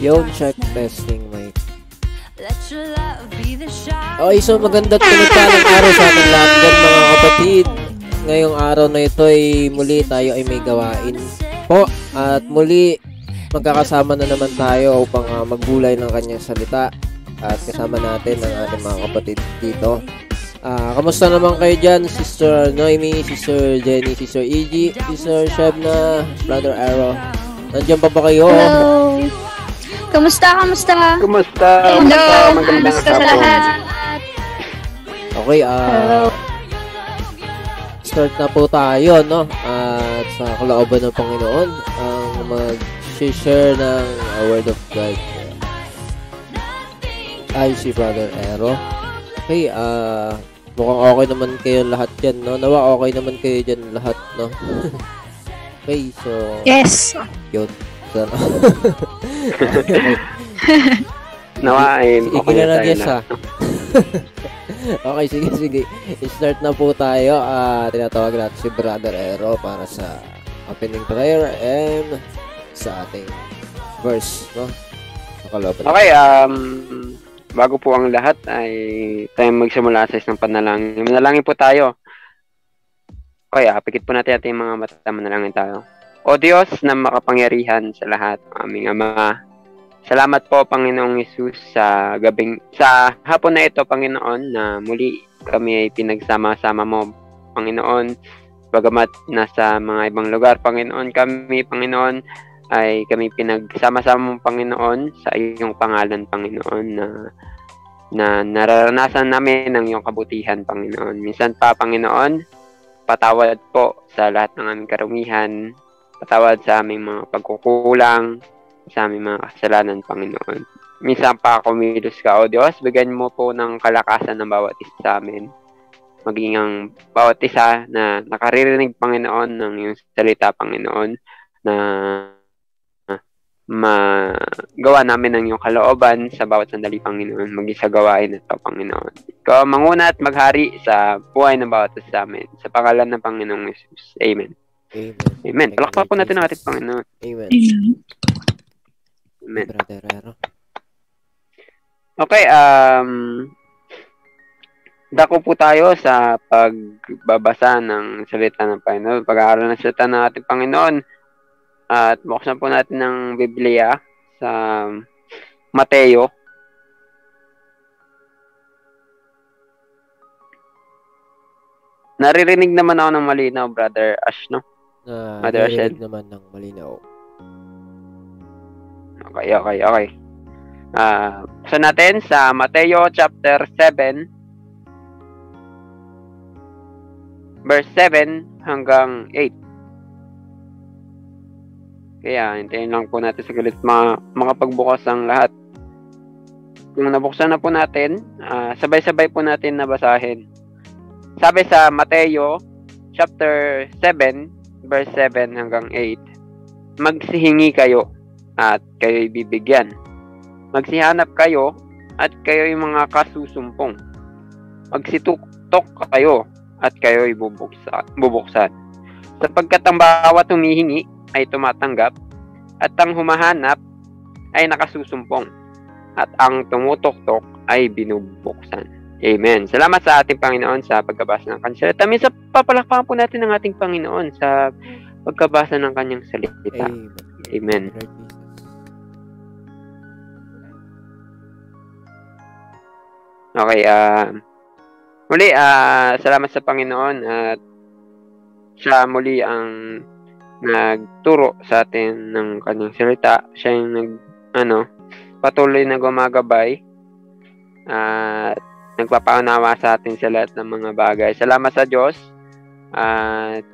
Yun, check testing mic. Okay, so maganda at pinagpalang araw sa ating lahat dyan mga kapatid. Ngayong araw na ito ay muli tayo ay may gawain po. At muli magkakasama na naman tayo upang ah, magbulay ng kanyang salita. At kasama natin ang ating mga kapatid dito. Ah, kamusta naman kayo dyan, Sister Noemi, Sister Jenny, Sister Iggy, Sister Shebna, Brother Arrow? Nandiyan pa ba kayo? Hello. Kamusta? Kamusta? Kumusta? Hello. Kumusta? Sa lahat? Okay, ah... Hello. start na po tayo, no? At sa kalooban ng Panginoon, ang mag-share ng uh, Word of God ay si Brother Ero. Okay, ah... mukhang okay naman kayo lahat dyan, no? Nawa okay naman kayo dyan lahat, no? okay, so... Yes. Yun. So, Nawain. Okay na tayo na. okay, sige, sige. I-start na po tayo. Ah, tinatawag natin si Brother Ero para sa opening prayer and sa ating verse, no? Nakaloban. Okay, um, bago po ang lahat ay tayo magsimula sa isang panalangin. Manalangin po tayo. Okay, ah, pikit po natin ating mga mata. Manalangin tayo. O Diyos na makapangyarihan sa lahat, aming Ama. Salamat po, Panginoong Yesus, sa gabing, sa hapon na ito, Panginoon, na muli kami ay pinagsama-sama mo, Panginoon. Bagamat nasa mga ibang lugar, Panginoon, kami, Panginoon, ay kami pinagsama-sama mo, Panginoon, sa iyong pangalan, Panginoon, na na nararanasan namin ang iyong kabutihan, Panginoon. Minsan pa, Panginoon, patawad po sa lahat ng aming karumihan, patawad sa aming mga pagkukulang, sa aming mga kasalanan, Panginoon. Minsan pa kumilos ka, O Diyos, bigyan mo po ng kalakasan ng bawat isa sa amin. Maging ang bawat isa na nakaririnig, Panginoon, ng iyong salita, Panginoon, na magawa namin ng iyong kalooban sa bawat sandali, Panginoon, maging sa gawain ito, Panginoon. Ikaw ang manguna at maghari sa buhay ng bawat isa sa amin. Sa pangalan ng Panginoong Jesus. Amen. Amen. Amen. Palakpak po natin ang ating Panginoon. Amen. Amen. Brother Ero. Okay, um, dako po tayo sa pagbabasa ng salita ng Panginoon, pag-aaral ng salita ng ating Panginoon. At buksan po natin ng Biblia sa Mateo. Naririnig naman ako ng malinaw, Brother Ash, no? Na Rachel. naman ng malinaw. Okay, okay, okay. Ah, uh, natin sa Mateo chapter 7 verse 7 hanggang 8. Kaya hintayin lang po natin sa galit mga makapagbukas ang lahat. Kung nabuksan na po natin, ah, sabay-sabay po natin nabasahin. Sabi sa Mateo chapter 7 verse 7 hanggang 8, magsihingi kayo at kayo'y bibigyan. Magsihanap kayo at kayo'y mga kasusumpong. Magsituktok kayo at kayo'y bubuksan. bubuksan. Sapagkat ang bawat humihingi ay tumatanggap at ang humahanap ay nakasusumpong at ang tumutoktok ay binubuksan. Amen. Salamat sa ating Panginoon sa pagkabasa ng kanyang salita. Minsan papalakpakan po natin ang ating Panginoon sa pagkabasa ng kanyang salita. Amen. Amen. Okay, ah muli, ah salamat sa Panginoon at siya muli ang nagturo sa atin ng kanyang salita. Siya yung nag, ano, patuloy na gumagabay at nagpapaunawa sa atin sa lahat ng mga bagay. Salamat sa Diyos at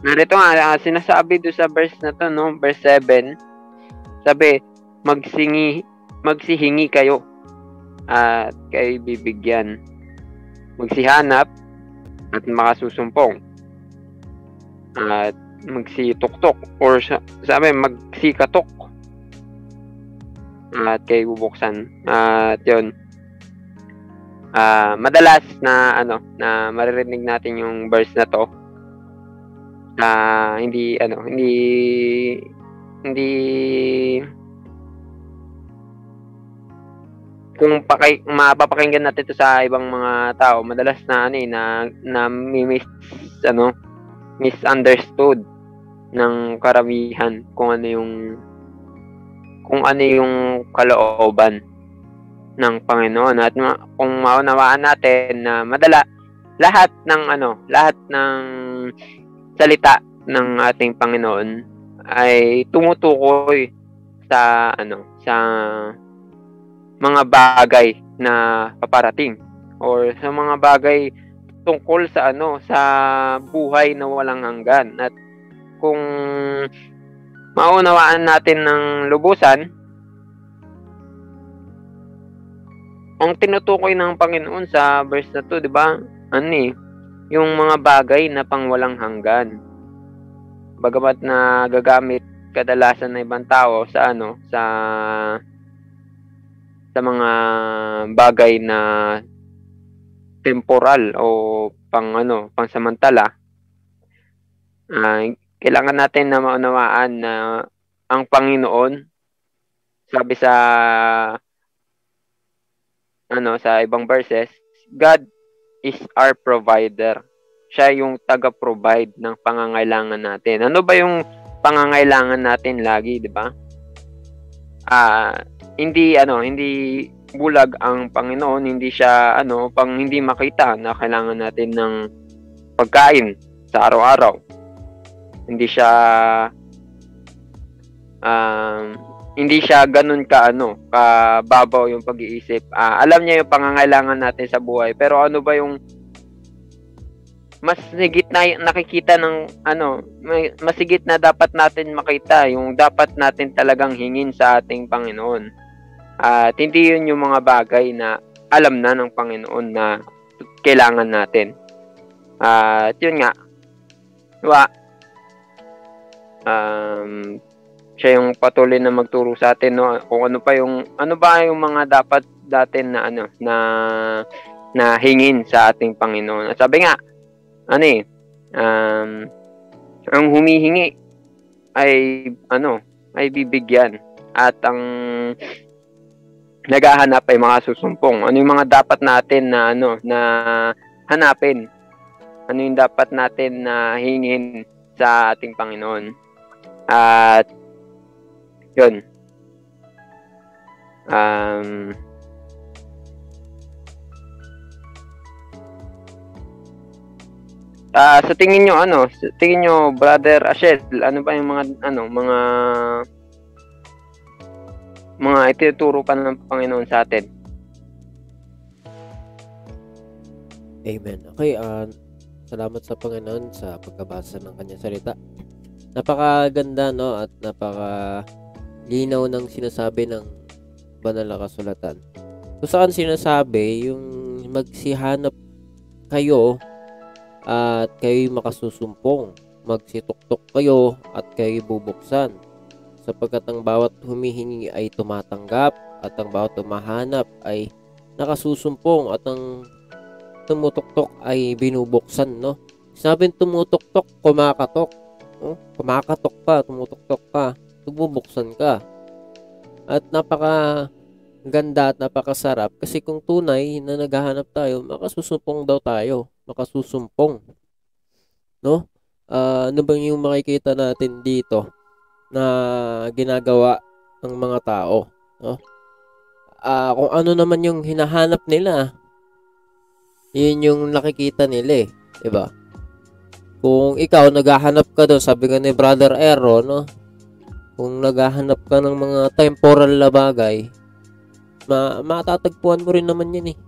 narito nga, ah, sinasabi doon sa verse na to, no? Verse 7, sabi, magsingi, magsihingi kayo at kayo bibigyan. Magsihanap at makasusumpong. At magsituktok or sa- sabi magsikatok at kayo bubuksan. At yun. Ah, madalas na ano na maririnig natin yung verse na to na hindi ano hindi hindi kung pakay, mapapakinggan natin ito sa ibang mga tao, madalas na ano eh, na, na mis, ano, misunderstood ng karamihan kung ano yung kung ano yung kalooban ng Panginoon. At ma- kung maunawaan natin na madala lahat ng ano lahat ng salita ng ating Panginoon ay tumutukoy sa ano sa mga bagay na paparating or sa mga bagay tungkol sa ano sa buhay na walang hanggan. At kung maunawaan natin ng lubusan ang tinutukoy ng Panginoon sa verse na to, 'di ba? Ano eh, yung mga bagay na pang walang hanggan. Bagamat na gagamit kadalasan ng ibang tao sa ano, sa sa mga bagay na temporal o pang ano, pangsamantala. Ah, kailangan natin na maunawaan na ang Panginoon sabi sa ano sa ibang verses, God is our provider. Siya yung taga-provide ng pangangailangan natin. Ano ba yung pangangailangan natin lagi, 'di ba? Ah, hindi ano, hindi bulag ang Panginoon, hindi siya ano, pang hindi makita na kailangan natin ng pagkain sa araw-araw. Hindi siya um, hindi siya ganun ka ano, kababaw yung pag-iisip. Ah, alam niya yung pangangailangan natin sa buhay, pero ano ba yung mas higit na nakikita ng ano, mas higit na dapat natin makita yung dapat natin talagang hingin sa ating Panginoon. At hindi yun yung mga bagay na alam na ng Panginoon na kailangan natin. At yun nga, diba? Um, siya yung patuloy na magturo sa atin no kung ano pa yung ano ba yung mga dapat datin na ano na na hingin sa ating Panginoon. At sabi nga ano eh um, ang humihingi ay ano ay bibigyan at ang naghahanap ay mga susumpong. Ano yung mga dapat natin na ano na hanapin? Ano yung dapat natin na hingin sa ating Panginoon? At yun. Um, Ah, sa tingin nyo ano, sa tingin nyo Brother Ashel, ano ba yung mga ano, mga mga itinuturo pa ng Panginoon sa atin? Amen. Okay, ah, salamat sa Panginoon sa pagkabasa ng kanyang salita. Napakaganda, no? At napaka linaw ng sinasabi ng banal na kasulatan. Kung saan sinasabi, yung magsihanap kayo at kayo makasusumpong. Magsituktok kayo at kayo bubuksan. Sapagkat ang bawat humihingi ay tumatanggap at ang bawat tumahanap ay nakasusumpong at ang tumutuktok ay binubuksan, no? Sinabing tumutuktok, kumakatok. Oh, kumakatok ka, tumutuktok ka, bubuksan ka. At napaka ganda at napakasarap kasi kung tunay na naghahanap tayo, makasusumpong daw tayo. Makasusumpong. No? Uh, ano bang yung makikita natin dito na ginagawa ng mga tao? No? Uh, kung ano naman yung hinahanap nila, yun yung nakikita nila eh. Diba? Kung ikaw naghahanap ka doon, sabi nga ni Brother Ero, no? Kung naghahanap ka ng mga temporal na bagay, ma matatagpuan mo rin naman yan eh.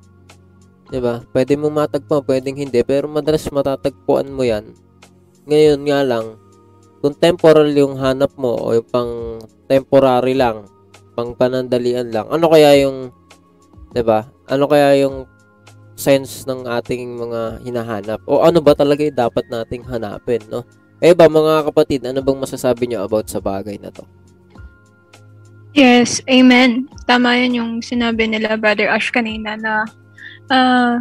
'Di ba? Pwede mo matagpuan, pwedeng hindi, pero madalas matatagpuan mo 'yan. Ngayon nga lang, kung temporal yung hanap mo o yung pang temporary lang, pang panandalian lang, ano kaya yung 'di ba? Ano kaya yung sense ng ating mga hinahanap? O ano ba talaga yung dapat nating hanapin, no? Eh ba mga kapatid, ano bang masasabi nyo about sa bagay na to? Yes, amen. Tama yun yung sinabi nila Brother Ash kanina na uh,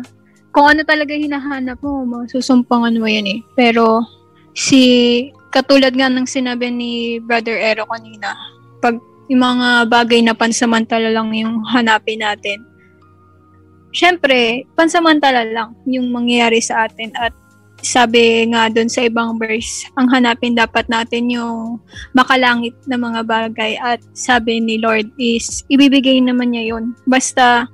kung ano talaga hinahanap mo, masusumpangan mo yun eh. Pero si katulad nga ng sinabi ni Brother Ero kanina, pag yung mga bagay na pansamantala lang yung hanapin natin, syempre, pansamantala lang yung mangyayari sa atin at sabi nga doon sa ibang verse, ang hanapin dapat natin yung makalangit na mga bagay at sabi ni Lord is ibibigay naman niya yun. Basta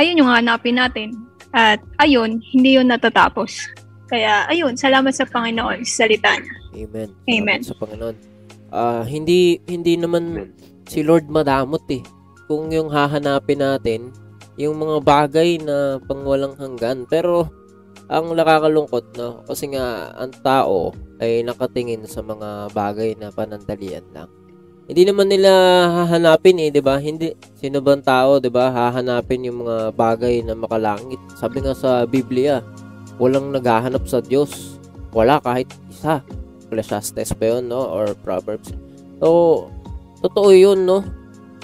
ayun yung hanapin natin at ayun, hindi yun natatapos. Kaya ayun, salamat sa Panginoon sa salita niya. Amen. Amen. Salamat sa Panginoon. Uh, hindi hindi naman si Lord madamot eh. Kung yung hahanapin natin, yung mga bagay na pangwalang hanggan. Pero ang nakakalungkot no kasi nga ang tao ay nakatingin sa mga bagay na panandalian lang. Hindi naman nila hahanapin eh, 'di ba? Hindi sino bang tao, 'di ba? Hahanapin yung mga bagay na makalangit. Sabi nga sa Biblia, walang naghahanap sa Diyos. Wala kahit isa. Ecclesiastes pa yun, no? Or Proverbs. So, totoo yun, no?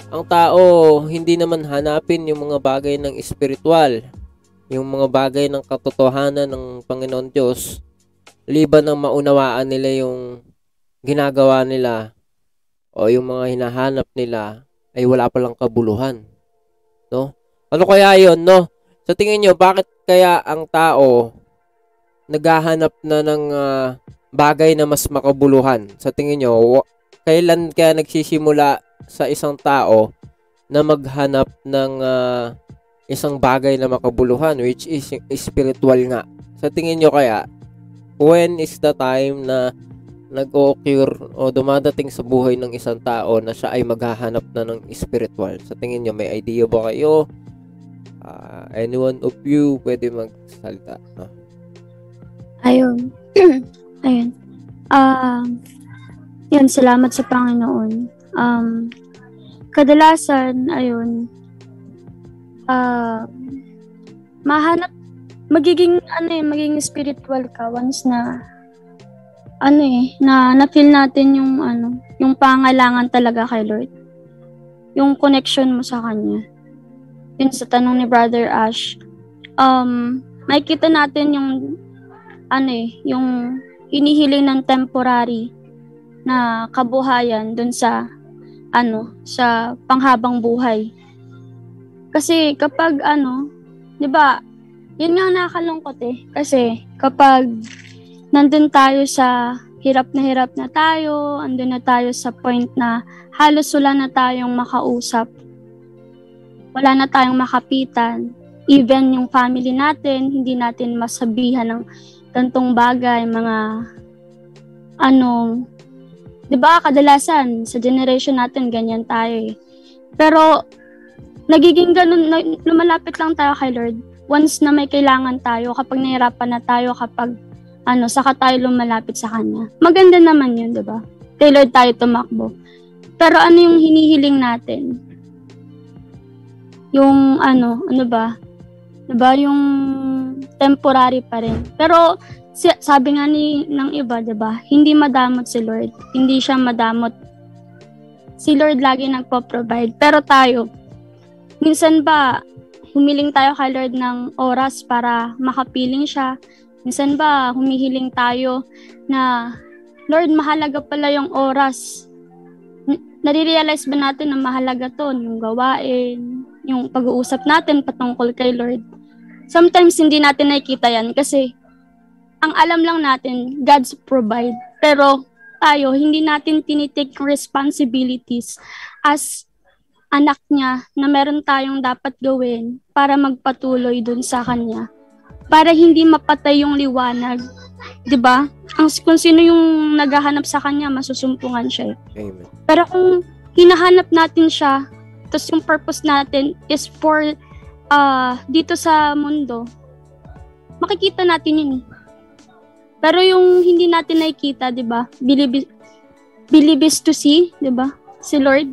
Ang tao, hindi naman hanapin yung mga bagay ng espiritual yung mga bagay ng katotohanan ng Panginoon Diyos, liban ng maunawaan nila yung ginagawa nila o yung mga hinahanap nila ay wala pa lang kabuluhan. No? Ano kaya yon no? Sa tingin nyo, bakit kaya ang tao naghahanap na ng uh, bagay na mas makabuluhan? Sa tingin nyo, kailan kaya nagsisimula sa isang tao na maghanap ng uh, isang bagay na makabuluhan which is spiritual nga. Sa tingin nyo kaya, when is the time na nag-occur o dumadating sa buhay ng isang tao na siya ay maghahanap na ng spiritual? Sa tingin nyo, may idea ba kayo? Uh, anyone of you pwede magsalita? No? Ayun. Ayun. Um, uh, yun, salamat sa Panginoon. Um, kadalasan, ayun, uh, mahanap magiging ano eh, magiging spiritual ka once na ano eh, na na-feel natin yung ano, yung pangalangan talaga kay Lord. Yung connection mo sa Kanya. Yun sa tanong ni Brother Ash. Um, makikita natin yung ano eh, yung hinihiling ng temporary na kabuhayan dun sa ano, sa panghabang buhay. Kasi kapag ano, 'di ba? Yun nga nakakalungkot eh. Kasi kapag nandun tayo sa hirap na hirap na tayo, andun na tayo sa point na halos wala na tayong makausap. Wala na tayong makapitan. Even yung family natin, hindi natin masabihan ng gantong bagay, mga ano, 'di ba kadalasan sa generation natin ganyan tayo eh. Pero nagiging ganun, lumalapit lang tayo kay Lord once na may kailangan tayo, kapag nahirapan na tayo, kapag ano, saka tayo lumalapit sa Kanya. Maganda naman yun, di ba? Kay Lord tayo tumakbo. Pero ano yung hinihiling natin? Yung ano, ano ba? Di ba? Yung temporary pa rin. Pero sabi nga ni ng iba, 'di ba? Hindi madamot si Lord. Hindi siya madamot. Si Lord lagi nagpo-provide. Pero tayo, Minsan ba, humiling tayo kay Lord ng oras para makapiling siya? Minsan ba, humihiling tayo na, Lord, mahalaga pala yung oras nare-realize ba natin na mahalaga to, yung gawain, yung pag-uusap natin patungkol kay Lord. Sometimes hindi natin nakikita yan kasi ang alam lang natin, God's provide. Pero tayo, hindi natin tinitake responsibilities as anak niya na meron tayong dapat gawin para magpatuloy dun sa kanya. Para hindi mapatay yung liwanag. 'Di ba? Ang kung sino yung naghahanap sa kanya, masusumpungan siya. eh. Amen. Pero kung hinahanap natin siya, tapos yung purpose natin is for uh, dito sa mundo, makikita natin yun eh. Pero yung hindi natin nakikita, di ba? Believe, believe is to see, di ba? Si Lord,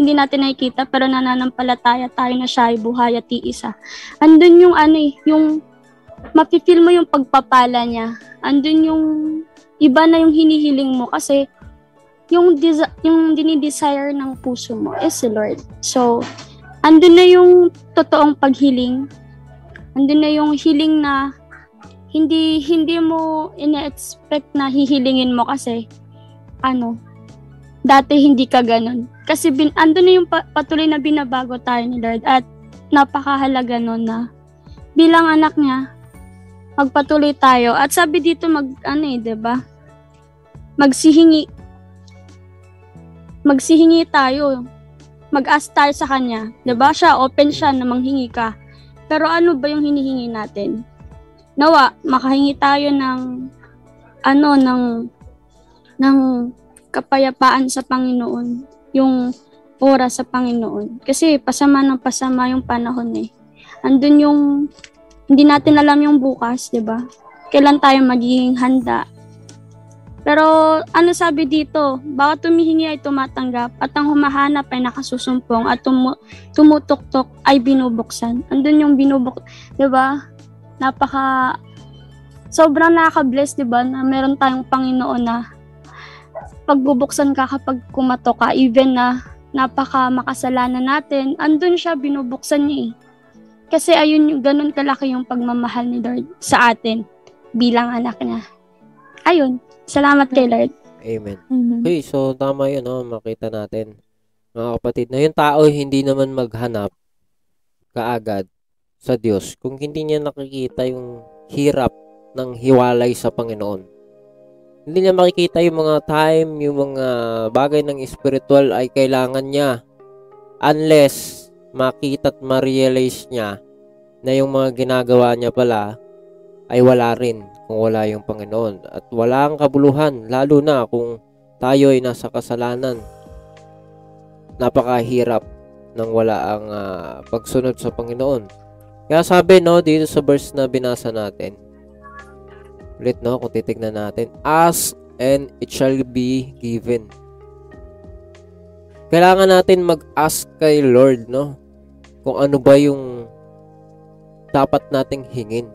hindi natin nakikita, pero nananampalataya tayo na siya ay buhay at iisa. Andun yung ano eh, yung mapifeel mo yung pagpapala niya. Andun yung iba na yung hinihiling mo kasi yung desi- yung dinidesire ng puso mo is si Lord. So, andun na yung totoong paghiling. Andun na yung hiling na hindi hindi mo ina-expect na hihilingin mo kasi ano dati hindi ka ganun. Kasi bin, andun na yung pa- patuloy na binabago tayo ni Lord at napakahalaga nun na bilang anak niya magpatuloy tayo. At sabi dito mag ano eh, 'di ba? Magsihingi magsihingi tayo. Mag-ask tayo sa kanya. 'Di ba? Siya open siya na manghingi ka. Pero ano ba yung hinihingi natin? Nawa, makahingi tayo ng ano ng ng kapayapaan sa Panginoon, yung oras sa Panginoon. Kasi pasama ng pasama yung panahon eh. Andun yung hindi natin alam yung bukas, 'di ba? Kailan tayo magiging handa? Pero ano sabi dito, bawat tumihingi ay tumatanggap at ang humahanap ay nakasusumpong at tumu- tumutuktok ay binubuksan. Andun yung binubuk, 'di ba? Napaka sobrang nakaka-bless, 'di ba? Na meron tayong Panginoon na pagbubuksan ka kapag kumato ka, even na napaka makasalanan natin, andun siya, binubuksan niya eh. Kasi ayun, yung ganun kalaki yung pagmamahal ni Lord sa atin bilang anak niya. Ayun, salamat kay Lord. Amen. Amen. Okay, so tama yun, no? makita natin. Mga kapatid, na yung tao hindi naman maghanap kaagad sa Diyos kung hindi niya nakikita yung hirap ng hiwalay sa Panginoon. Hindi niya makikita yung mga time, yung mga bagay ng spiritual ay kailangan niya unless makita at ma-realize niya na yung mga ginagawa niya pala ay wala rin kung wala yung Panginoon. At wala ang kabuluhan, lalo na kung tayo ay nasa kasalanan. Napakahirap nang wala ang ah, pagsunod sa Panginoon. Kaya sabi no, dito sa verse na binasa natin, ulit no, kung titignan natin, Ask and it shall be given. Kailangan natin mag-ask kay Lord, no? Kung ano ba yung dapat nating hingin.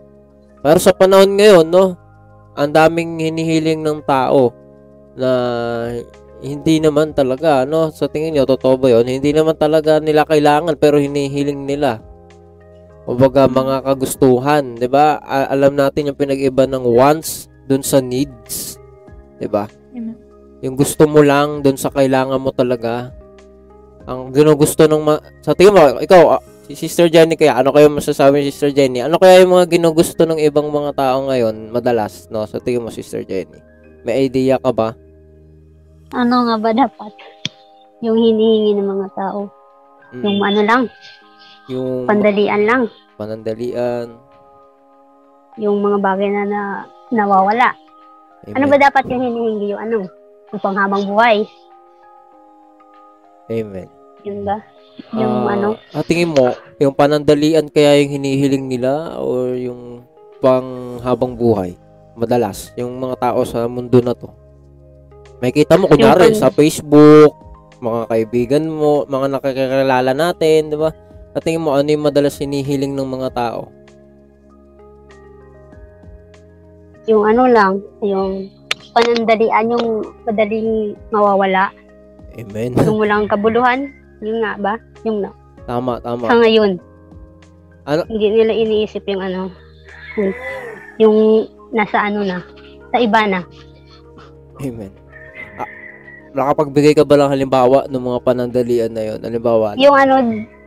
Pero sa panahon ngayon, no, ang daming hinihiling ng tao na hindi naman talaga, no, sa tingin nyo, totoo ba yun? Hindi naman talaga nila kailangan pero hinihiling nila. Kumbaga, mga kagustuhan, di ba? Alam natin yung pinag-iba ng wants dun sa needs. Di ba? Yung gusto mo lang dun sa kailangan mo talaga. Ang ginugusto ng ma- sa tingin mo, ikaw, ah, si Sister Jenny kaya, ano kayo masasabi ni Sister Jenny? Ano kaya yung mga ginugusto ng ibang mga tao ngayon, madalas, no? Sa tingin mo, Sister Jenny? May idea ka ba? Ano nga ba dapat? Yung hinihingi ng mga tao. Mm, Yung ano lang, yung pandalian lang. panandalian. Yung mga bagay na, na nawawala. Ano ba Amen. dapat yung hinihingi? Yung ano? Yung panghabang buhay. Amen. Yun ba? Yung Ah, ano? ah, tingin mo, yung panandalian kaya yung hinihiling nila or yung panghabang buhay? Madalas, yung mga tao sa mundo na to. May kita mo, kunyari, pan- sa Facebook, mga kaibigan mo, mga nakakilala natin, di ba? At tingin mo, ano yung madalas hinihiling ng mga tao? Yung ano lang, yung panandalian, yung madaling mawawala. Amen. Yung walang kabuluhan. Yung nga ba? Yung na. tama, tama. Sa ngayon. Ano? Hindi nila iniisip yung ano. Yung, yung nasa ano na. Sa iba na. Amen. Ah, nakapagbigay ka ba lang halimbawa ng mga panandalian na yon Halimbawa, Yung ano,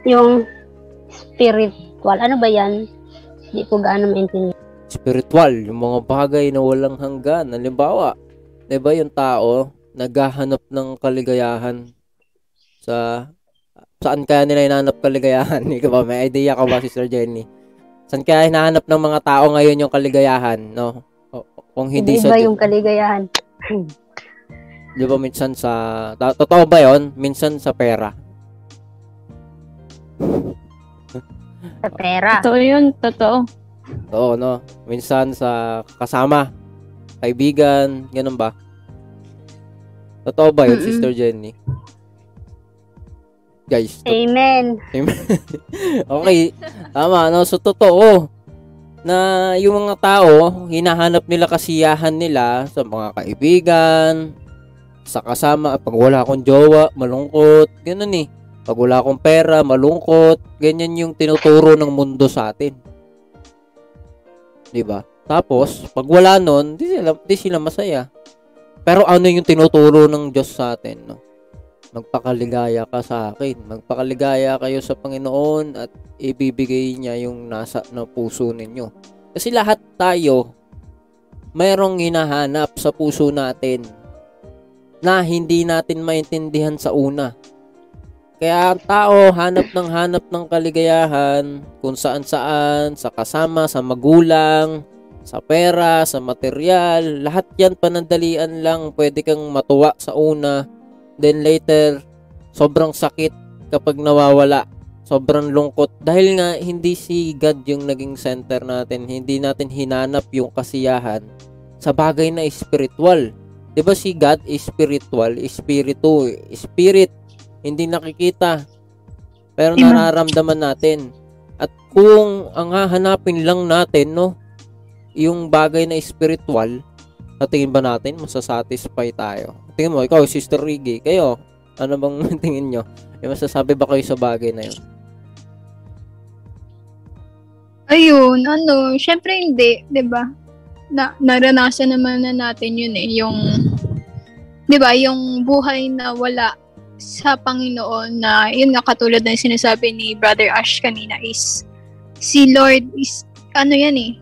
yung spiritual, ano ba yan? Hindi ko gaano maintindihan. spiritual, yung mga bagay na walang hanggan. Halimbawa, 'di ba yung tao naghahanap ng kaligayahan sa saan kaya nila hinahanap kaligayahan? Ikaw ba may idea ka ba Sister Jenny? Saan kaya hinahanap ng mga tao ngayon yung kaligayahan, no? O- Kung hindi Hindi sa ba yung kaligayahan? Di ba minsan sa... Totoo ba yon Minsan sa pera. Sa pera. Totoo yun, totoo. Oo, no? Minsan sa kasama. Kaibigan. Ganun ba? Totoo ba yun, Mm-mm. Sister Jenny? Guys, to- Amen. okay. Tama, no? So, totoo na yung mga tao, hinahanap nila kasiyahan nila sa mga kaibigan, sa kasama. Pag wala akong jowa, malungkot. Ganun eh. Pag wala akong pera, malungkot. Ganyan yung tinuturo ng mundo sa atin. 'Di ba? Tapos, pag wala nun, di sila, di sila masaya. Pero ano yung tinuturo ng Diyos sa atin, no? Magpakaligaya ka sa akin. Magpakaligaya kayo sa Panginoon at ibibigay niya yung nasa na puso ninyo. Kasi lahat tayo mayroong hinahanap sa puso natin na hindi natin maintindihan sa una. Kaya ang tao hanap ng hanap ng kaligayahan kung saan saan, sa kasama, sa magulang, sa pera, sa material, lahat yan panandalian lang. Pwede kang matuwa sa una, then later, sobrang sakit kapag nawawala. Sobrang lungkot. Dahil nga, hindi si God yung naging center natin. Hindi natin hinanap yung kasiyahan sa bagay na spiritual. 'Di ba si God is spiritual, espiritu, spirit, hindi nakikita. Pero nararamdaman natin. At kung ang hahanapin lang natin, no, yung bagay na spiritual, sa tingin ba natin, masasatisfy tayo? Tingin mo, ikaw, Sister Riggy, kayo, ano bang tingin nyo? May masasabi ba kayo sa bagay na yun? Ayun, ano, syempre hindi, 'di ba? Na naranasan naman na natin 'yun eh, yung 'di ba, yung buhay na wala sa Panginoon na yun nga katulad ng sinasabi ni Brother Ash kanina is si Lord is ano yan eh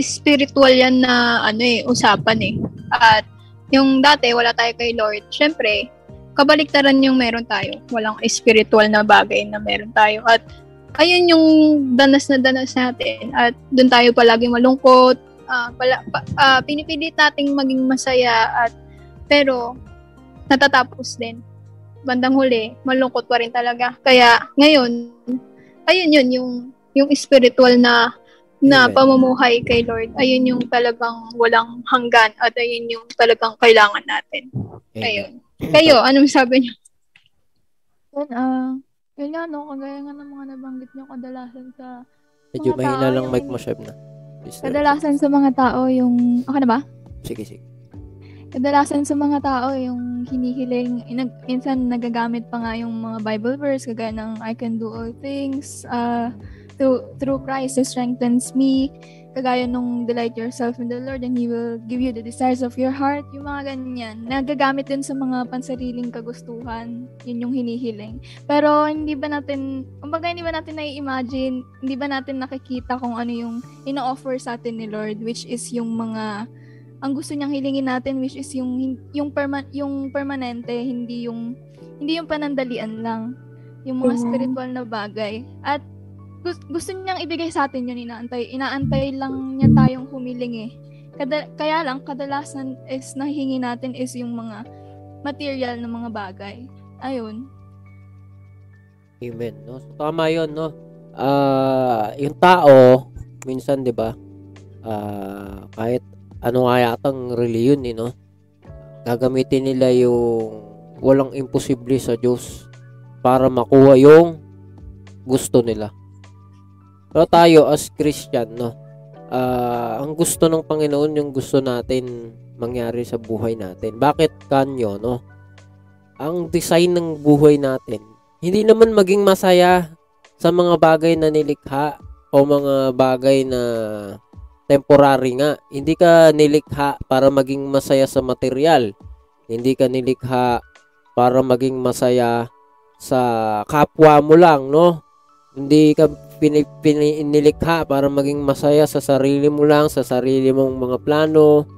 spiritual yan na ano eh usapan eh. At yung dati wala tayo kay Lord. Syempre kabaliktaran yung meron tayo. Walang spiritual na bagay na meron tayo. At ayun yung danas na danas natin. At doon tayo palagi malungkot. Ah, pala, pa, ah, pinipilit nating maging masaya at pero natatapos din bandang huli malungkot pa rin talaga kaya ngayon ayun yun yung yung spiritual na na Amen. pamumuhay kay Lord ayun yung talagang walang hanggan at ayun yung talagang kailangan natin ayun kayo anong sabi niyo Yun, ah, yun nga, no, kagaya nga ng mga nabanggit nyo, kadalasan sa, Medyo mahina lang yung- mic mo, Sheb, na. Kadalasan sa mga tao yung, okay na ba? Sige, sige. Kadalasan sa mga tao yung hinihiling, inag, minsan nagagamit pa nga yung mga Bible verse, kagaya ng I can do all things, uh, through, through Christ who strengthens me, kagaya nung delight yourself in the Lord and He will give you the desires of your heart, yung mga ganyan. Nagagamit din sa mga pansariling kagustuhan, yun yung hinihiling. Pero hindi ba natin, kumbaga hindi ba natin nai-imagine, hindi ba natin nakikita kung ano yung ino-offer sa atin ni Lord, which is yung mga ang gusto niyang hilingin natin which is yung yung perma- yung permanente hindi yung hindi yung panandalian lang yung mga Mhm. spiritual na bagay at gusto, gusto niyang ibigay sa atin yun inaantay inaantay lang niya tayong humiling eh Kada, kaya lang kadalasan is nahihingi natin is yung mga material na mga bagay ayun Amen. No? So, tama yun, no? Ah, yung tao, minsan, di ba, ah, kahit ano nga yatang reliyon, eh, no? Gagamitin nila yung walang imposible sa Diyos para makuha yung gusto nila. Pero tayo as Christian, no? Ah, ang gusto ng Panginoon yung gusto natin mangyari sa buhay natin. Bakit kanyo, no? Ang design ng buhay natin hindi naman maging masaya sa mga bagay na nilikha o mga bagay na temporary nga. Hindi ka nilikha para maging masaya sa material. Hindi ka nilikha para maging masaya sa kapwa mo lang, no? Hindi ka pini, pini, nilikha para maging masaya sa sarili mo lang, sa sarili mong mga plano.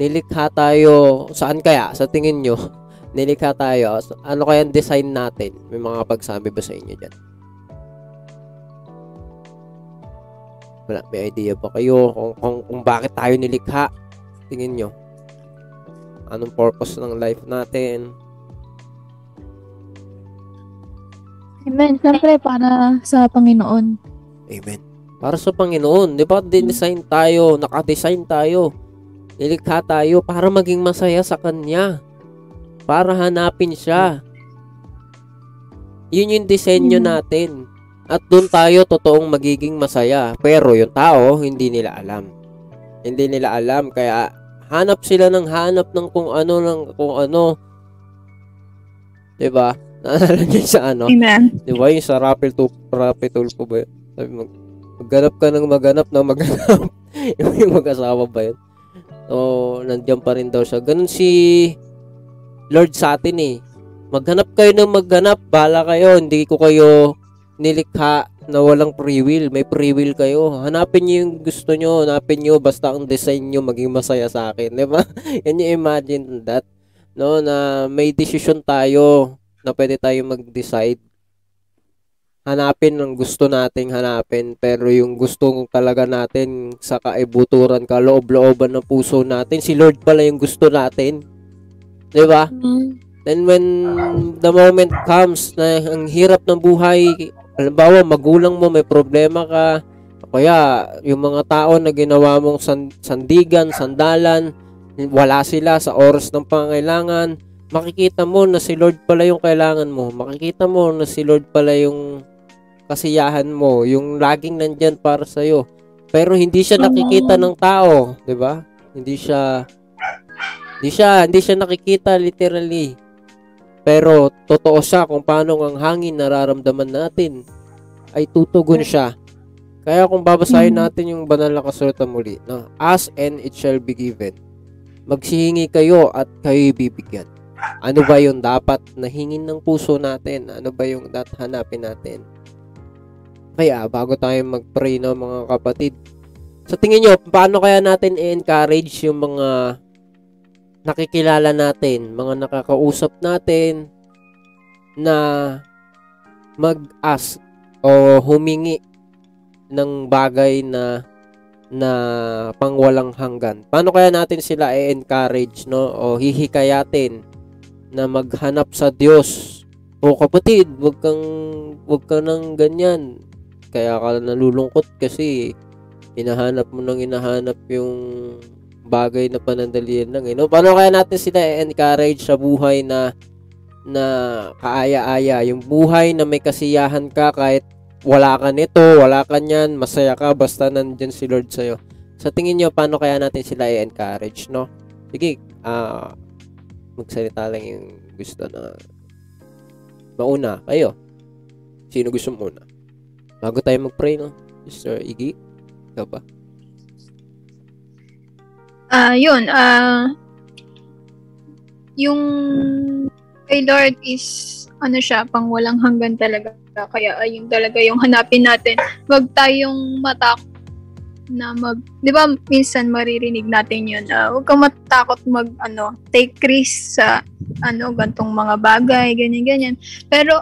Nilikha tayo, saan kaya? Sa tingin nyo? Nilikha tayo. Ano kaya ang design natin? May mga pagsabi ba sa inyo dyan? Wala, may idea ba kayo kung, kung, kung bakit tayo nilikha? Tingin nyo. Anong purpose ng life natin? Amen. Siyempre, para sa Panginoon. Amen. Para sa Panginoon, 'di ba? Dinesign tayo, naka-design tayo. Nilikha tayo para maging masaya sa kanya. Para hanapin siya. Yun yung disenyo Hmm. natin. At doon tayo totoong magiging masaya. Pero yung tao, hindi nila alam. Hindi nila alam. Kaya hanap sila ng hanap ng kung ano, ng kung ano. 'Di ba? Naalala niyo sa ano? Amen. Di ba yung sa Rappel to Rappel Tulfo ba yun? Sabi mag, magganap ka ng maghanap na maghanap. yung, yung mag-asawa ba yun? So, nandiyan pa rin daw siya. Ganun si Lord sa atin eh. Maghanap kayo ng maghanap. Bala kayo. Hindi ko kayo nilikha na walang free will. May free will kayo. Hanapin niyo yung gusto nyo. Hanapin niyo basta ang design nyo maging masaya sa akin. Di ba? Can you imagine that? No, na may decision tayo na pwede tayo mag-decide. Hanapin ang gusto nating hanapin, pero yung gusto talaga natin sa kaibuturan, kaloob-looban ng puso natin, si Lord pala yung gusto natin. 'Di ba? Then when the moment comes na ang hirap ng buhay, halimbawa magulang mo may problema ka, o kaya yung mga tao na ginawa mong san- sandigan, sandalan, wala sila sa oras ng pangailangan, makikita mo na si Lord pala yung kailangan mo. Makikita mo na si Lord pala yung kasiyahan mo, yung laging nandyan para sa iyo. Pero hindi siya nakikita ng tao, 'di ba? Hindi siya hindi siya hindi siya nakikita literally. Pero totoo siya kung paano ang hangin nararamdaman natin ay tutugon siya. Kaya kung babasahin natin yung banal na kasulatan muli, na ask and it shall be given. Magsihingi kayo at kayo bibigyan. Ano ba yung dapat na hingin ng puso natin? Ano ba yung dapat hanapin natin? Kaya bago tayo mag-pray no, mga kapatid, sa tingin nyo, paano kaya natin i-encourage yung mga nakikilala natin, mga nakakausap natin na mag-ask o humingi ng bagay na na pangwalang hanggan. Paano kaya natin sila i-encourage no o hihikayatin na maghanap sa Diyos? O kapatid, wag kang wag ka nang ganyan. Kaya ka nalulungkot kasi hinahanap mo nang hinahanap yung bagay na panandalian lang. Eh, no? Paano kaya natin sila i-encourage sa buhay na na kaaya-aya, yung buhay na may kasiyahan ka kahit wala ka nito, wala ka niyan, masaya ka basta nandyan si Lord sa'yo. Sa tingin nyo, paano kaya natin sila i-encourage, no? Sige, ah, magsalita lang yung gusto na mauna, kayo. Sino gusto muna? Bago tayo mag-pray, no? Mr. Iggy, ikaw ba? Ah, yun, ah, yung kay Lord is, ano siya, pang walang hanggan talaga. Kaya ayun talaga yung hanapin natin. Huwag tayong matakot na mag, di ba minsan maririnig natin yun, ah, huwag kang matakot mag, ano, take risk sa, ano, gantong mga bagay, ganyan, ganyan. Pero,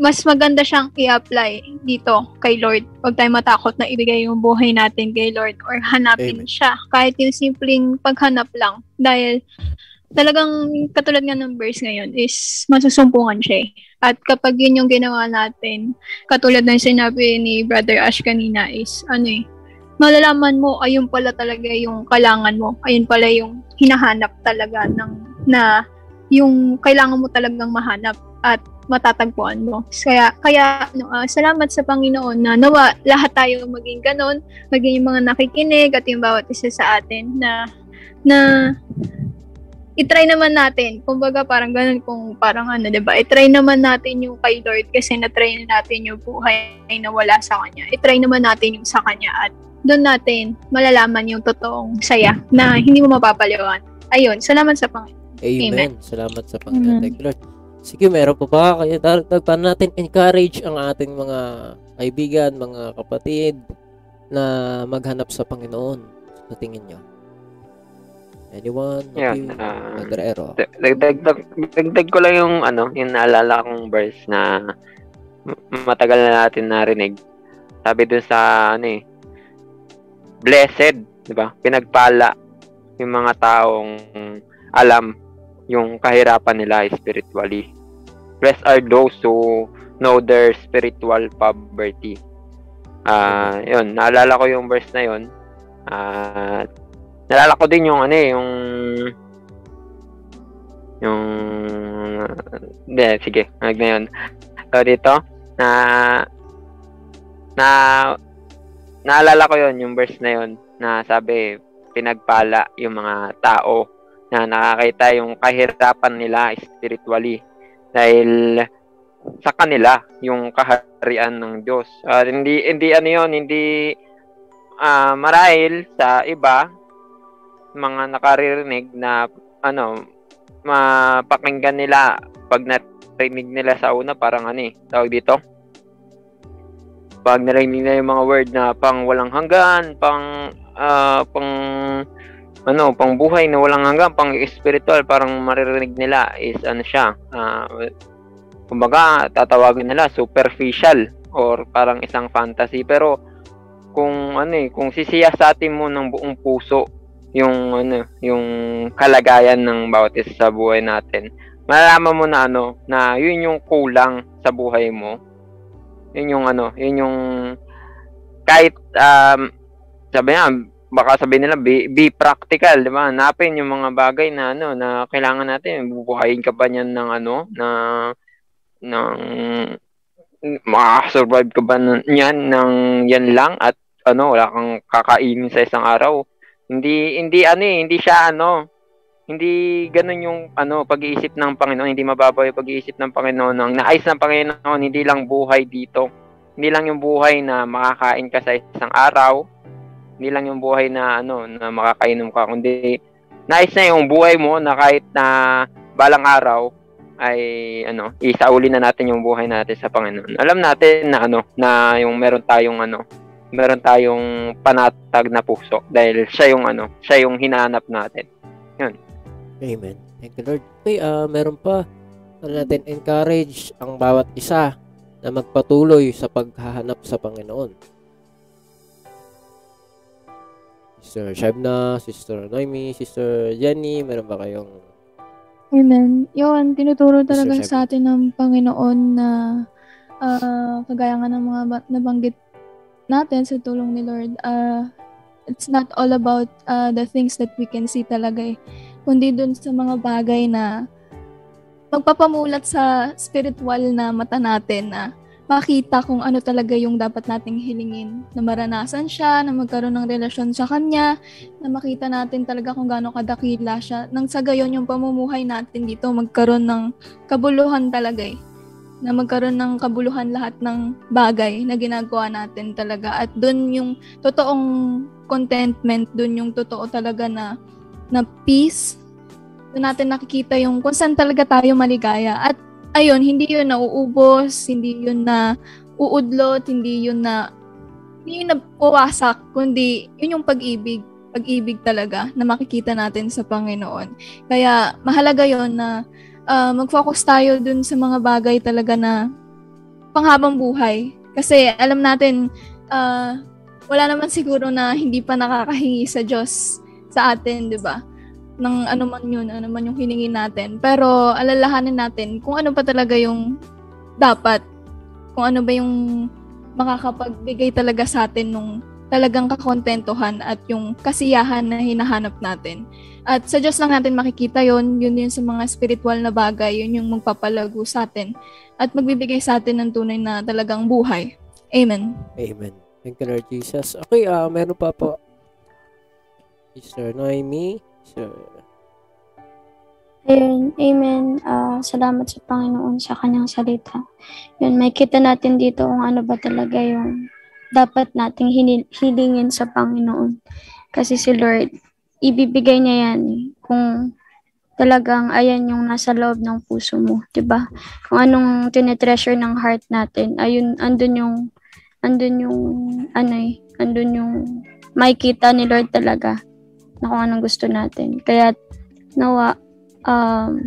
mas maganda siyang i-apply dito kay Lord. Huwag tayong matakot na ibigay yung buhay natin kay Lord or hanapin Amen. siya. Kahit yung simpleng paghanap lang. Dahil talagang katulad nga ng verse ngayon is masusumpungan siya eh. At kapag yun yung ginawa natin, katulad ng sinabi ni Brother Ash kanina is ano eh, malalaman mo ayun pala talaga yung kailangan mo. Ayun pala yung hinahanap talaga ng na yung kailangan mo talagang mahanap at matatagpuan mo. Kaya kaya ano, ah, salamat sa Panginoon na nawa lahat tayo maging ganon, maging yung mga nakikinig at yung bawat isa sa atin na na i-try naman natin. Kumbaga parang ganun kung parang ano, 'di ba? I-try naman natin yung kay Lord kasi na-try na natin yung buhay na wala sa kanya. I-try naman natin yung sa kanya at doon natin malalaman yung totoong saya na hindi mo mapapaliwan. Ayun, salamat sa Panginoon. Amen. Salamat sa Panginoon. Thank you, Lord. Sige, meron pa ba kayo? Dagdag pa natin encourage ang ating mga kaibigan, mga kapatid na maghanap sa Panginoon sa tingin nyo. Anyone? Yan, ah, Magrero. Dagdag, dagdag ko lang yung ano, yung naalala kong verse na matagal na natin narinig. Sabi dun sa ano eh, blessed, 'di ba? Pinagpala yung mga taong alam yung kahirapan nila spiritually. Blessed are those who know their spiritual poverty. Ah, yun, naalala ko yung verse na yun. Ah, naalala ko din yung ano eh, yung yung hindi, sige, mag na yun. So, dito, na na naalala ko yun, yung verse na yun, na sabi, pinagpala yung mga tao na nakakita yung kahirapan nila spiritually dahil sa kanila yung kaharian ng Diyos. Ah, hindi hindi ano yun, hindi ah, marahil sa iba mga nakaririnig na ano mapakinggan nila pag narinig nila sa una parang ano eh tawag dito pag narinig nila yung mga word na pang walang hanggan pang ah, pang ano pang buhay na walang hanggan pang spiritual parang maririnig nila is ano siya ah, kumbaga tatawagin nila superficial or parang isang fantasy pero kung ano eh kung sisiyasatin mo ng buong puso yung ano, yung kalagayan ng bawat isa sa buhay natin. Malalaman mo na ano, na yun yung kulang sa buhay mo. Yun yung ano, yun yung kahit um, sabi nga, baka sabihin nila be, be practical, di ba? Hanapin yung mga bagay na ano, na kailangan natin. Bubuhayin ka ba niyan ng ano, na ng makasurvive ka ba niyan ng yan lang at ano, wala kang kakainin sa isang araw hindi hindi ano eh, hindi siya ano, hindi ganun yung ano pag-iisip ng Panginoon, hindi mababaw yung pag-iisip ng Panginoon. Ang nais ng Panginoon hindi lang buhay dito. Hindi lang yung buhay na makakain ka sa isang araw. Hindi lang yung buhay na ano na makakainom ka, kundi nais na yung buhay mo na kahit na balang araw ay ano, isauli na natin yung buhay natin sa Panginoon. Alam natin na ano, na yung meron tayong ano, meron tayong panatag na puso dahil siya yung ano, siya yung hinahanap natin. Amen. Thank you, Lord. Okay, ah meron pa. Ano natin encourage ang bawat isa na magpatuloy sa paghahanap sa Panginoon. Sister Shabna, Sister Noemi, Sister Jenny, meron ba kayong Amen. Yun, tinuturo talaga sa atin ng Panginoon na ah, kagaya nga ng mga ba- nabanggit natin sa tulong ni Lord, ah, it's not all about ah, the things that we can see talaga eh, kundi dun sa mga bagay na magpapamulat sa spiritual na mata natin na makita kung ano talaga yung dapat nating hilingin. Na maranasan siya, na magkaroon ng relasyon sa kanya, na makita natin talaga kung gaano kadakila siya. Nang sa gayon yung pamumuhay natin dito, magkaroon ng kabuluhan talaga eh. Na magkaroon ng kabuluhan lahat ng bagay na ginagawa natin talaga. At dun yung totoong contentment, dun yung totoo talaga na na peace. Doon natin nakikita yung kung saan talaga tayo maligaya. At ayun, hindi yun nauubos, hindi yun na uudlot, hindi yun na hindi yun na puwasak, kundi yun yung pag-ibig. Pag-ibig talaga na makikita natin sa Panginoon. Kaya mahalaga yon na ah, mag-focus tayo dun sa mga bagay talaga na panghabang buhay. Kasi alam natin, ah, wala naman siguro na hindi pa nakakahingi sa Diyos sa atin, di ba? Ng ano man yun, ano man yung hiningi natin. Pero alalahanin natin kung ano pa talaga yung dapat. Kung ano ba yung makakapagbigay talaga sa atin nung talagang kakontentuhan at yung kasiyahan na hinahanap natin. At sa Diyos lang natin makikita yon yun yun sa mga spiritual na bagay, yun yung magpapalago sa atin at magbibigay sa atin ng tunay na talagang buhay. Amen. Amen. Thank you, Lord Jesus. Okay, ah meron pa po. Sister Noemi, Sir Ayun, amen. Ah, salamat sa Panginoon sa kanyang salita. Yun, may kita natin dito kung ano ba talaga yung dapat nating hilingin sa Panginoon. Kasi si Lord, ibibigay niya yan eh, kung talagang ayan yung nasa loob ng puso mo, 'di ba? Kung anong tinetreasure ng heart natin, ayun andun yung andun yung ano eh, andun yung makikita ni Lord talaga na kung anong gusto natin. Kaya nawa um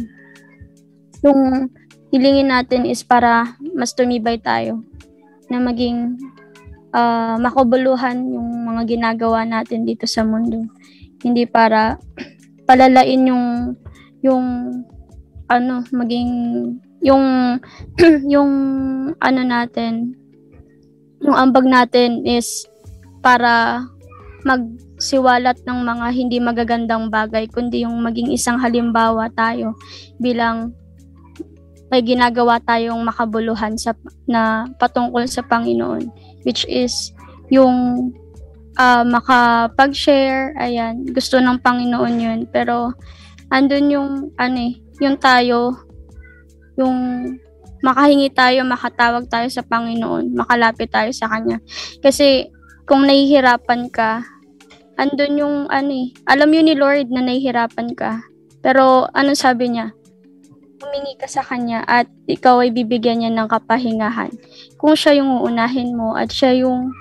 yung hilingin natin is para mas tumibay tayo na maging uh, makabuluhan yung mga ginagawa natin dito sa mundo. Hindi para palalain yung yung ano maging yung yung ano natin yung ambag natin is para magsiwalat ng mga hindi magagandang bagay kundi yung maging isang halimbawa tayo bilang may ginagawa tayong makabuluhan sa na patungkol sa Panginoon which is yung uh, makapag-share ayan gusto ng Panginoon yun pero andun yung ano eh, yung tayo, yung makahingi tayo, makatawag tayo sa Panginoon, makalapit tayo sa Kanya. Kasi kung nahihirapan ka, andun yung ano eh, alam yun ni Lord na nahihirapan ka. Pero ano sabi niya? Humingi ka sa Kanya at ikaw ay bibigyan niya ng kapahingahan. Kung siya yung uunahin mo at siya yung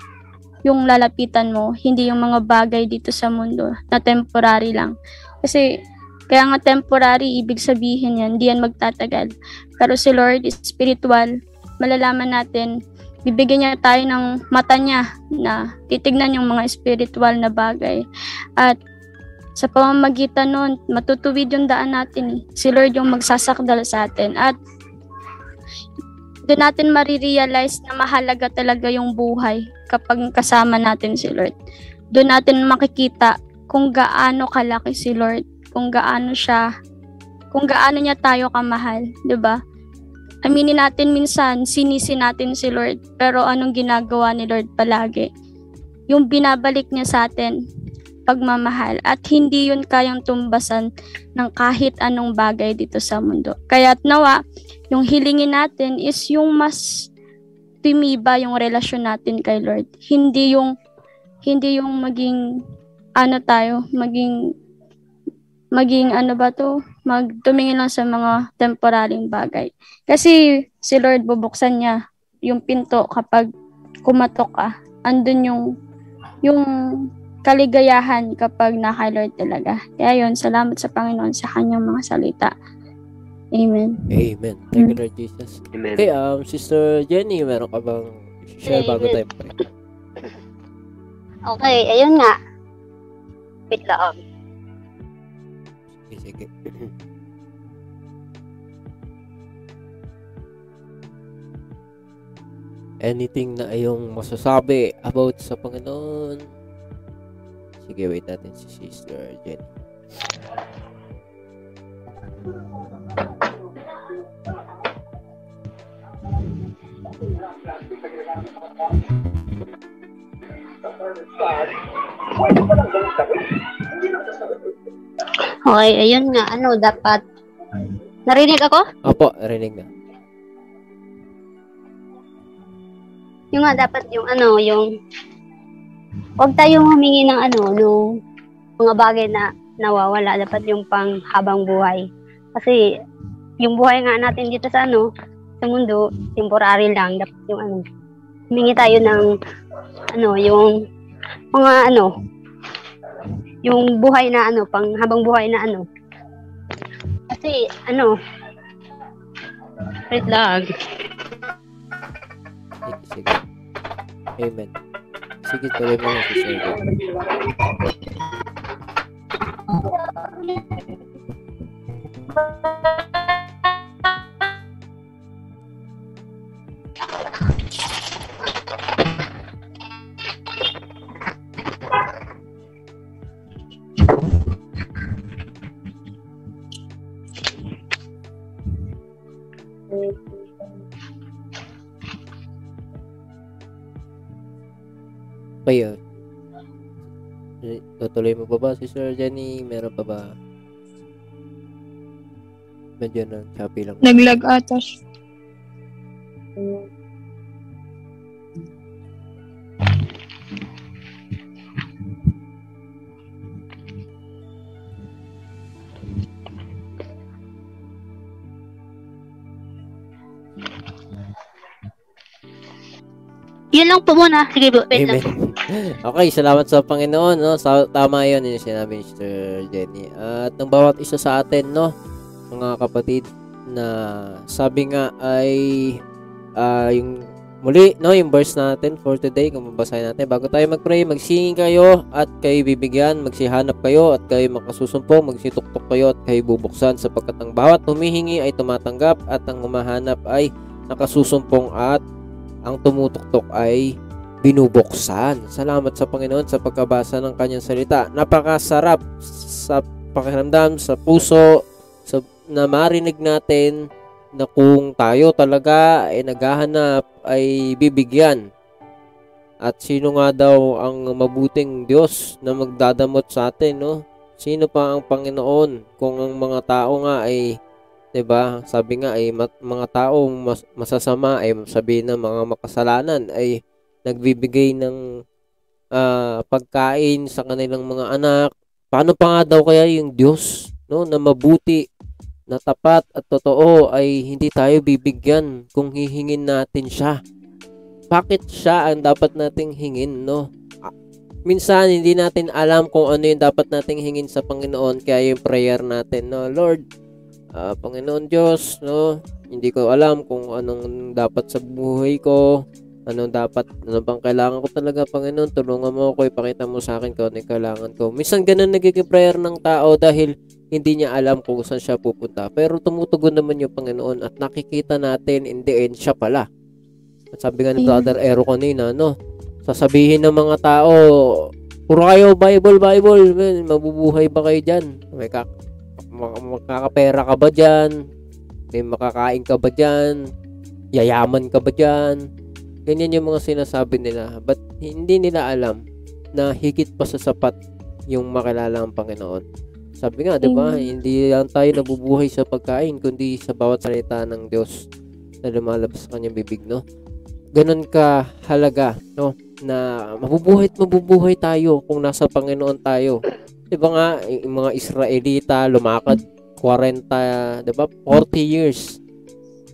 yung lalapitan mo, hindi yung mga bagay dito sa mundo na temporary lang. Kasi kaya nga temporary, ibig sabihin yan, hindi yan magtatagal. Pero si Lord is spiritual. Malalaman natin, bibigyan niya tayo ng mata niya na titignan yung mga spiritual na bagay. At sa pamamagitan nun, matutuwid yung daan natin. Eh. Si Lord yung magsasakdal sa atin. At doon natin marirealize na mahalaga talaga yung buhay kapag kasama natin si Lord. Doon natin makikita kung gaano kalaki si Lord kung gaano siya, kung gaano niya tayo kamahal, 'di ba? Aminin natin minsan, sinisi natin si Lord, pero anong ginagawa ni Lord palagi? Yung binabalik niya sa atin, pagmamahal, at hindi yun kayang tumbasan ng kahit anong bagay dito sa mundo. Kaya nawa, yung hilingin natin is yung mas tumiba yung relasyon natin kay Lord. Hindi yung hindi yung maging ano tayo, maging maging ano ba to, magtumingin lang sa mga temporaryong bagay. Kasi si Lord bubuksan niya yung pinto kapag kumatok ka. Andun yung yung kaligayahan kapag naka Lord talaga. Kaya yun, salamat sa Panginoon sa kanyang mga salita. Amen. Amen. Thank you, Lord Jesus. Amen. Okay, um, Sister Jenny, meron ka bang share bago tayo pray? Okay, ayun nga. Wait lang. Sige, sige. Anything na ayong masasabi about sa Panginoon? Sige, wait natin si Sister Jenny. Okay, ayun nga, ano, dapat, narinig ako? Opo, rinig na. Yung nga, dapat yung, ano, yung, huwag tayong humingi ng, ano, ng mga bagay na nawawala, dapat yung pang habang buhay. Kasi, yung buhay nga natin dito sa, ano, sa mundo, temporary lang, dapat yung, ano, humingi tayo ng, ano, yung, mga, ano, yung buhay na ano, pang habang buhay na ano. Kasi ano, wait lang. Sige, sige. Amen. Sige, tuloy mo si Sir Jenny. Eh, Tutuloy mo pa ba si Sir Jenny? Meron pa ba? Medyo na choppy lang. Naglag ata siya. Yun lang po muna. Sige po, wait lang. Amen. okay, salamat sa Panginoon, no? Sa, tama 'yon yung sinabi ni Sister Jenny. At ng bawat isa sa atin, no, mga kapatid, na sabi nga ay ah, yung muli, no, yung verse natin for today, kung mabasahin natin, bago tayo mag-pray, magsingin kayo at kayo bibigyan, magsihanap kayo at kayo makasusumpong, magsituktok kayo at kayo bubuksan sapagkat ang bawat humihingi ay tumatanggap at ang humahanap ay nakasusumpong at ang tumutuktok ay binubuksan. Salamat sa Panginoon sa pagkabasa ng kanyang salita. Napakasarap sa pakiramdam, sa puso, sa, na marinig natin na kung tayo talaga ay naghahanap ay bibigyan. At sino nga daw ang mabuting Diyos na magdadamot sa atin, no? Sino pa ang Panginoon kung ang mga tao nga ay 'di ba? Sabi nga ay mat- mga tao mas, masasama ay sabi ng mga makasalanan ay nagbibigay ng ah, pagkain sa kanilang mga anak. Paano pa nga daw kaya yung Diyos, no, na mabuti, na tapat at totoo ay hindi tayo bibigyan kung hihingin natin siya. Bakit siya ang dapat nating hingin, no? Minsan hindi natin alam kung ano yung dapat nating hingin sa Panginoon kaya yung prayer natin, no, Lord, ah, Panginoon Diyos, no? Hindi ko alam kung anong dapat sa buhay ko, anong dapat, ano bang kailangan ko talaga, Panginoon, tulungan mo ako, ipakita mo sa akin kung ano kailangan ko. Minsan ganun nagiging prayer ng tao dahil hindi niya alam kung saan siya pupunta. Pero tumutugon naman yung Panginoon at nakikita natin in the end, siya pala. At sabi nga ni Brother Ero kanina, no? Sasabihin ng mga tao, puro kayo Bible, Bible, man, mabubuhay ba kayo dyan? May kak makakapera ka ba dyan? May makakain ka ba dyan? Yayaman ka ba dyan? Ganyan yung mga sinasabi nila. But hindi nila alam na higit pa sa sapat yung makilala ang Panginoon. Sabi nga, di ba? Hindi lang tayo nabubuhay sa pagkain, kundi sa bawat salita ng Diyos na lumalabas sa kanyang bibig, no? Ganon ka halaga, no? Na mabubuhay at mabubuhay tayo kung nasa Panginoon tayo. Di ba nga, yung mga Israelita lumakad 40, di ba? 40 years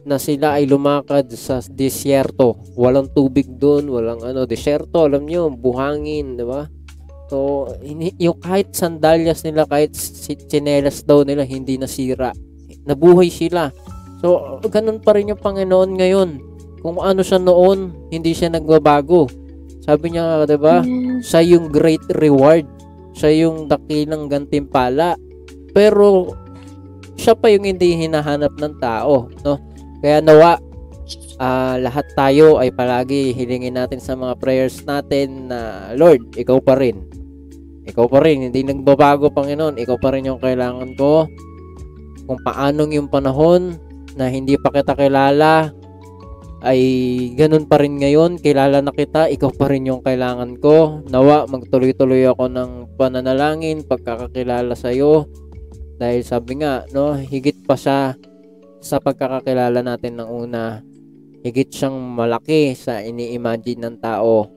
na sila ay lumakad sa disyerto. Walang tubig doon, walang ano, disyerto, alam nyo, buhangin, di ba? So, yung kahit sandalyas nila, kahit si- tsinelas daw nila, hindi nasira. Nabuhay sila. So, ganun pa rin yung Panginoon ngayon. Kung ano siya noon, hindi siya nagbabago. Sabi niya, 'di ba? Siya yung great reward. Siya yung dakilang gantimpala. Pero siya pa yung hindi hinahanap ng tao, no? Kaya nawa ah, lahat tayo ay palagi hilingin natin sa mga prayers natin na Lord, ikaw pa rin. Ikaw pa rin, hindi nagbabago Panginoon. Ikaw pa rin yung kailangan ko. Kung paanong yung panahon na hindi pa kita kilala, ay ganun pa rin ngayon. Kilala na kita, ikaw pa rin yung kailangan ko. Nawa, magtuloy-tuloy ako ng pananalangin, pagkakakilala sa iyo. Dahil sabi nga, no, higit pa siya sa pagkakakilala natin ng una. Higit siyang malaki sa ini-imagine ng tao.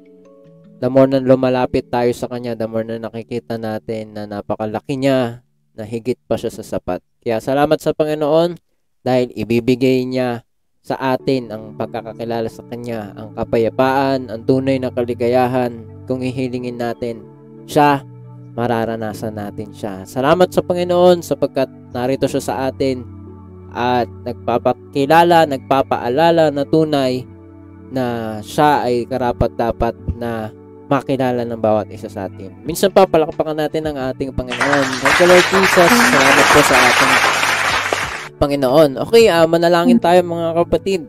The more na lumalapit tayo sa kanya, the more na nakikita natin na napakalaki niya, na higit pa siya sa sapat. Kaya salamat sa Panginoon dahil ibibigay niya sa atin ang pagkakakilala sa Kanya, ang kapayapaan, ang tunay na kaligayahan. Kung ihilingin natin siya, mararanasan natin siya. Salamat sa Panginoon sapagkat narito siya sa atin at nagpapakilala, nagpapaalala na tunay na siya ay karapat dapat na makilala ng bawat isa sa atin. Minsan pa palakpakan natin ang ating Panginoon. Thank you Lord Jesus. Salamat po sa ating Panginoon. Okay, ah, manalangin tayo mga kapatid.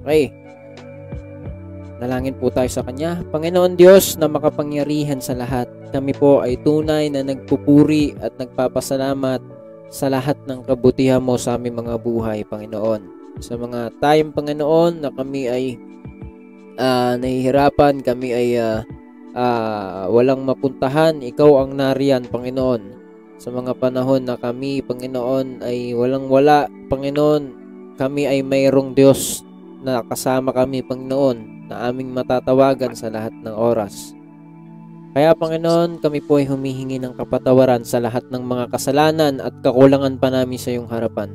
Okay. Nalangin po tayo sa Kanya. Panginoon Diyos na makapangyarihan sa lahat, kami po ay tunay na nagpupuri at nagpapasalamat sa lahat ng kabutihan mo sa aming mga buhay, Panginoon. Sa mga time, Panginoon, na kami ay ah, nahihirapan, kami ay ah, ah, walang mapuntahan, Ikaw ang nariyan, Panginoon sa mga panahon na kami, Panginoon, ay walang wala, Panginoon, kami ay mayroong Diyos na kasama kami, Panginoon, na aming matatawagan sa lahat ng oras. Kaya, Panginoon, kami po ay humihingi ng kapatawaran sa lahat ng mga kasalanan at kakulangan pa namin sa iyong harapan.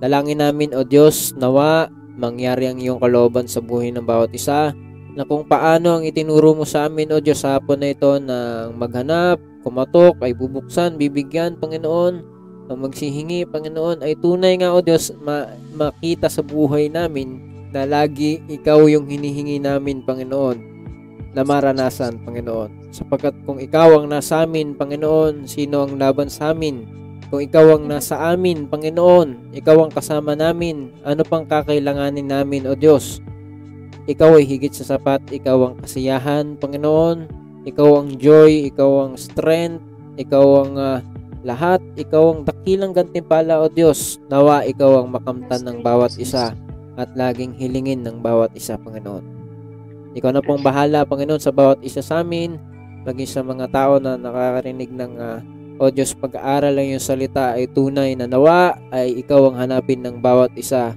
Dalangin namin, O Diyos, nawa mangyari ang iyong kalooban sa buhay ng bawat isa na kung paano ang itinuro mo sa amin, O Diyos, sa hapon na ito na maghanap, kumatok, ay bubuksan, bibigyan, Panginoon, ang magsihingi, Panginoon, ay tunay nga, O Diyos, ma- makita sa buhay namin na lagi ikaw yung hinihingi namin, Panginoon, na maranasan, Panginoon. Sapagkat kung ikaw ang nasa amin, Panginoon, sino ang laban sa amin? Kung ikaw ang nasa amin, Panginoon, ikaw ang kasama namin, ano pang kakailanganin namin, O Diyos? Ikaw ay higit sa sapat, ikaw ang kasiyahan, Panginoon, ikaw ang joy, ikaw ang strength, ikaw ang ah, lahat, ikaw ang dakilang gantimpala, O Diyos. Nawa ikaw ang makamtan ng bawat isa at laging hilingin ng bawat isa, Panginoon. Ikaw na pong bahala, Panginoon, sa bawat isa sa amin, maging sa mga tao na nakakarinig ng ah, O Diyos, pag-aaral ng iyong salita ay tunay na nawa ay ikaw ang hanapin ng bawat isa.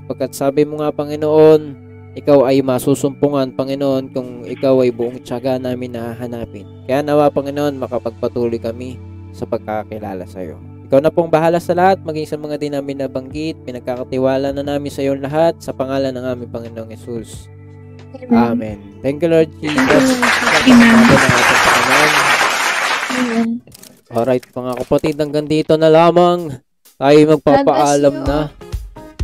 Sapagkat sabi mo nga, Panginoon, ikaw ay masusumpungan, Panginoon, kung ikaw ay buong tiyaga namin na hahanapin. Kaya nawa, Panginoon, makapagpatuloy kami sa pagkakakilala sa iyo. Ikaw na pong bahala sa lahat, maging sa mga di namin nabanggit, pinagkakatiwala na namin sa iyo lahat, sa pangalan ng aming Panginoong Jesus. Amen. Thank you, Lord Jesus. Amen. Amen. Alright, mga kapatid, hanggang dito na lamang. Tayo magpapaalam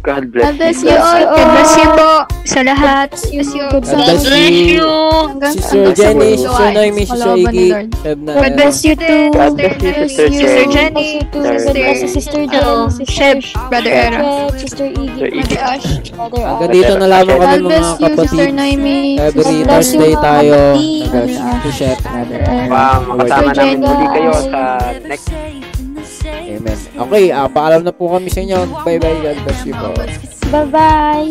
God bless. God God bless you. you all. God bless you po sa lahat. Bless you. God bless you. Hanggang sa Jenny, Sister ay Noemi, Sister kalooban ni Iggy. Sheb God bless you too. God bless you, Sister Sister Jen. Jenny. God bless si Sister Jen, Sister Sheb, Brother Era. Sheb, Sister Iggy. Brother. Brother Hanggang dito na lamang kami God mga bless you, Sister kapatid. Noemi. Every God bless you, Thursday tayo kapatid. nag-share. Wow, makasama Sister namin muli kayo sa next Amen. Okay, ah, paalam na po kami sa inyo. Bye-bye. God bless you po. Bye-bye!